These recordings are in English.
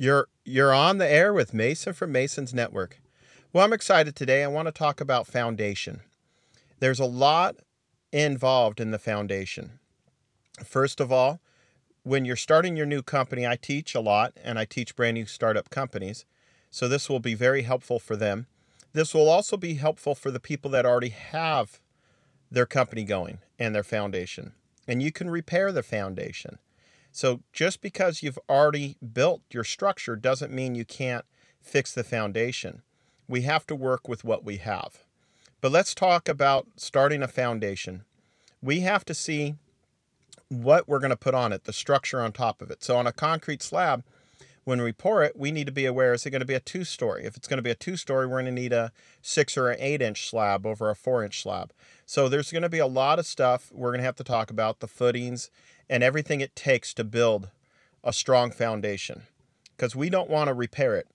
You're you're on the air with Mason from Mason's Network. Well, I'm excited today. I want to talk about foundation. There's a lot involved in the foundation. First of all, when you're starting your new company, I teach a lot and I teach brand new startup companies. So this will be very helpful for them. This will also be helpful for the people that already have their company going and their foundation. And you can repair the foundation. So just because you've already built your structure doesn't mean you can't fix the foundation. We have to work with what we have. But let's talk about starting a foundation. We have to see what we're going to put on it, the structure on top of it. So on a concrete slab, when we pour it, we need to be aware is it going to be a two story? If it's going to be a two story, we're going to need a six or an eight inch slab over a four inch slab. So there's going to be a lot of stuff we're going to have to talk about the footings and everything it takes to build a strong foundation because we don't want to repair it.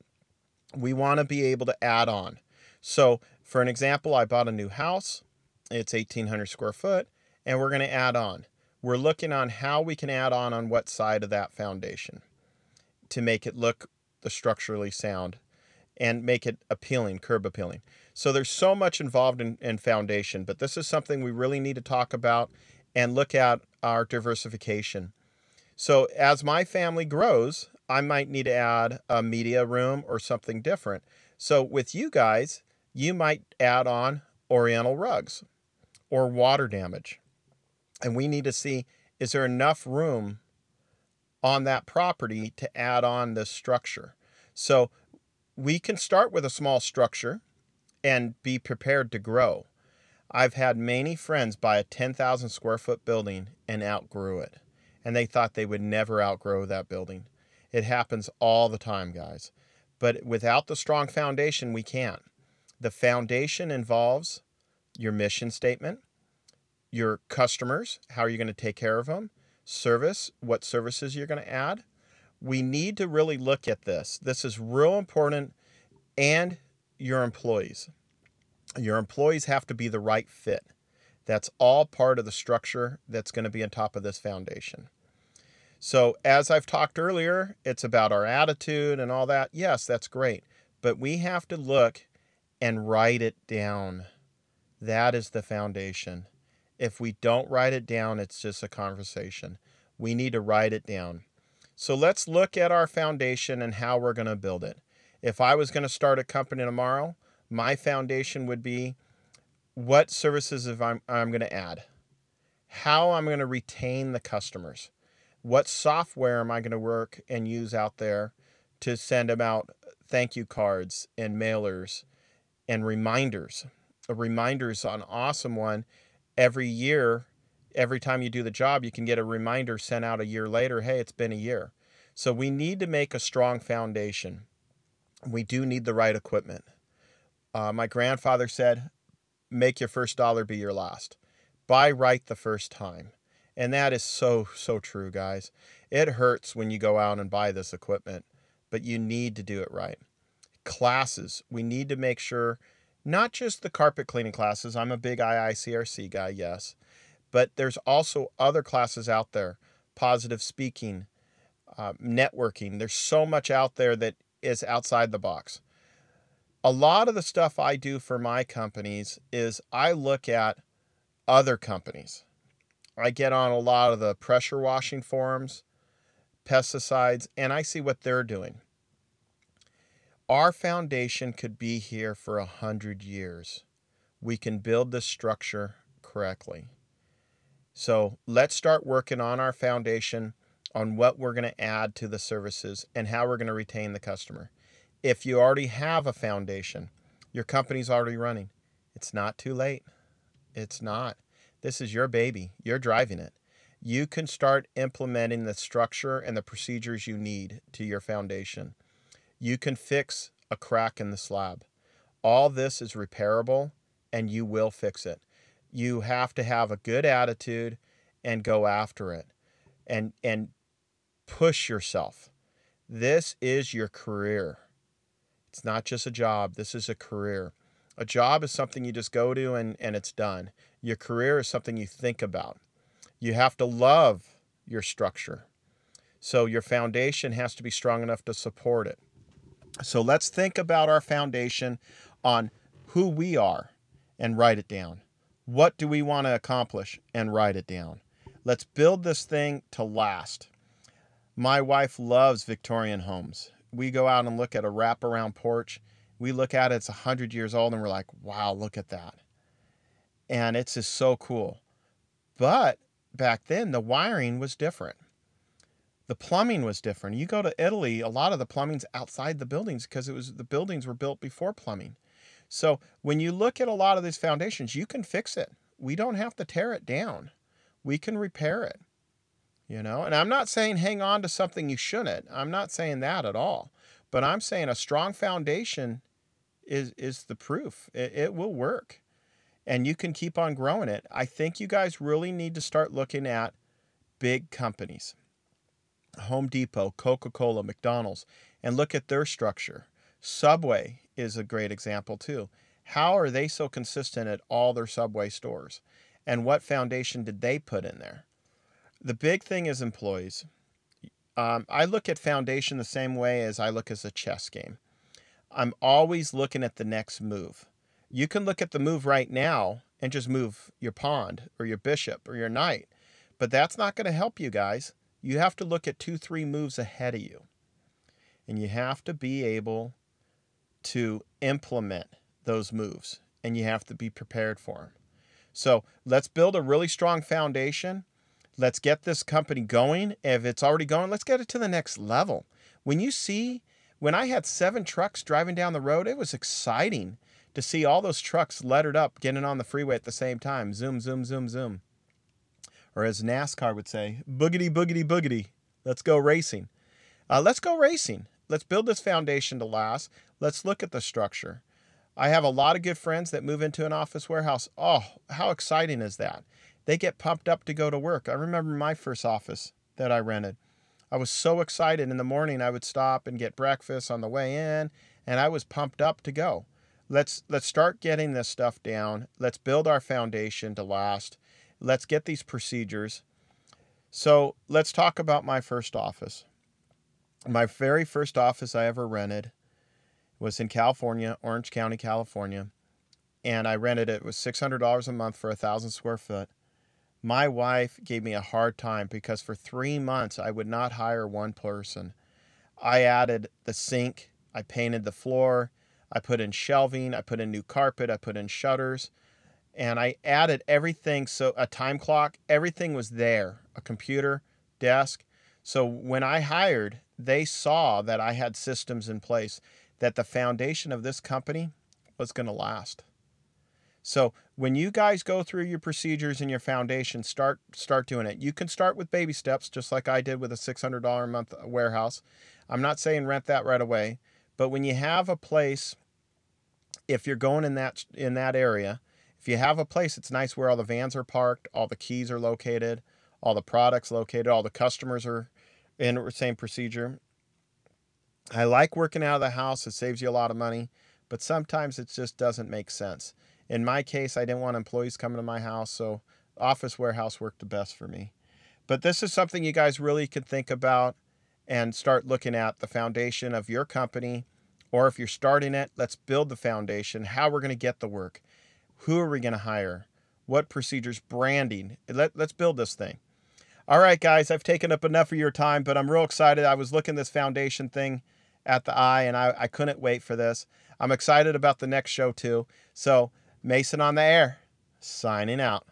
We want to be able to add on. So, for an example, I bought a new house. It's 1800 square foot, and we're going to add on. We're looking on how we can add on on what side of that foundation to make it look the structurally sound and make it appealing, curb appealing. So there's so much involved in, in foundation, but this is something we really need to talk about and look at our diversification. So as my family grows, I might need to add a media room or something different. So with you guys, you might add on oriental rugs or water damage. And we need to see is there enough room on that property to add on this structure. So we can start with a small structure and be prepared to grow. I've had many friends buy a 10,000 square foot building and outgrew it. And they thought they would never outgrow that building. It happens all the time, guys. But without the strong foundation, we can't. The foundation involves your mission statement, your customers, how are you going to take care of them, service, what services you're going to add. We need to really look at this. This is real important and your employees. Your employees have to be the right fit. That's all part of the structure that's going to be on top of this foundation. So, as I've talked earlier, it's about our attitude and all that. Yes, that's great. But we have to look and write it down. That is the foundation. If we don't write it down, it's just a conversation. We need to write it down. So, let's look at our foundation and how we're going to build it. If I was going to start a company tomorrow, my foundation would be what services I'm, I'm going to add, how I'm going to retain the customers, what software am I going to work and use out there to send them out thank you cards and mailers and reminders. A reminder is an awesome one. Every year, every time you do the job, you can get a reminder sent out a year later hey, it's been a year. So we need to make a strong foundation. We do need the right equipment. Uh, my grandfather said, make your first dollar be your last. Buy right the first time. And that is so, so true, guys. It hurts when you go out and buy this equipment, but you need to do it right. Classes, we need to make sure not just the carpet cleaning classes. I'm a big IICRC guy, yes, but there's also other classes out there positive speaking, uh, networking. There's so much out there that is outside the box a lot of the stuff I do for my companies is I look at other companies. I get on a lot of the pressure washing forums, pesticides, and I see what they're doing. Our foundation could be here for a hundred years. We can build this structure correctly. So let's start working on our foundation on what we're going to add to the services and how we're going to retain the customer if you already have a foundation, your company's already running, it's not too late. It's not. This is your baby. You're driving it. You can start implementing the structure and the procedures you need to your foundation. You can fix a crack in the slab. All this is repairable and you will fix it. You have to have a good attitude and go after it and and push yourself. This is your career. It's not just a job, this is a career. A job is something you just go to and, and it's done. Your career is something you think about. You have to love your structure. So your foundation has to be strong enough to support it. So let's think about our foundation on who we are and write it down. What do we want to accomplish and write it down? Let's build this thing to last. My wife loves Victorian homes. We go out and look at a wraparound porch. We look at it, it's 100 years old, and we're like, wow, look at that. And it's just so cool. But back then, the wiring was different the plumbing was different. You go to Italy, a lot of the plumbing's outside the buildings because it was the buildings were built before plumbing. So when you look at a lot of these foundations, you can fix it. We don't have to tear it down. We can repair it. You know, and I'm not saying hang on to something you shouldn't. I'm not saying that at all. But I'm saying a strong foundation is is the proof. It, it will work. And you can keep on growing it. I think you guys really need to start looking at big companies Home Depot, Coca Cola, McDonald's, and look at their structure. Subway is a great example too. How are they so consistent at all their Subway stores? And what foundation did they put in there? The big thing is employees. Um, I look at foundation the same way as I look as a chess game. I'm always looking at the next move. You can look at the move right now and just move your pawn or your bishop or your knight, but that's not going to help you guys you have to look at two, three moves ahead of you. And you have to be able to implement those moves and you have to be prepared for them. So let's build a really strong foundation. Let's get this company going. If it's already going, let's get it to the next level. When you see, when I had seven trucks driving down the road, it was exciting to see all those trucks lettered up, getting on the freeway at the same time. Zoom, zoom, zoom, zoom or as NASCAR would say, boogity, boogity, boogity. Let's go racing. Uh, let's go racing. Let's build this foundation to last. Let's look at the structure. I have a lot of good friends that move into an office warehouse. Oh, how exciting is that? They get pumped up to go to work. I remember my first office that I rented. I was so excited. In the morning, I would stop and get breakfast on the way in, and I was pumped up to go. Let's let's start getting this stuff down. Let's build our foundation to last. Let's get these procedures. So let's talk about my first office. My very first office I ever rented was in California, Orange County, California. And I rented it. It was $600 a month for a thousand square foot. My wife gave me a hard time because for three months I would not hire one person. I added the sink, I painted the floor, I put in shelving, I put in new carpet, I put in shutters and I added everything. So a time clock, everything was there, a computer, desk. So when I hired, they saw that I had systems in place, that the foundation of this company was going to last. So when you guys go through your procedures and your foundation, start start doing it. You can start with baby steps, just like I did with a six hundred dollar a month uh, warehouse. I'm not saying rent that right away, but when you have a place, if you're going in that in that area, if you have a place, it's nice where all the vans are parked, all the keys are located, all the products located, all the customers are in the same procedure. I like working out of the house. It saves you a lot of money, but sometimes it just doesn't make sense. In my case, I didn't want employees coming to my house, so office warehouse worked the best for me. But this is something you guys really could think about and start looking at the foundation of your company. Or if you're starting it, let's build the foundation, how we're going to get the work. Who are we going to hire? What procedures? Branding. Let, let's build this thing. All right, guys, I've taken up enough of your time, but I'm real excited. I was looking this foundation thing at the eye, and I, I couldn't wait for this. I'm excited about the next show, too. So, Mason on the air, signing out.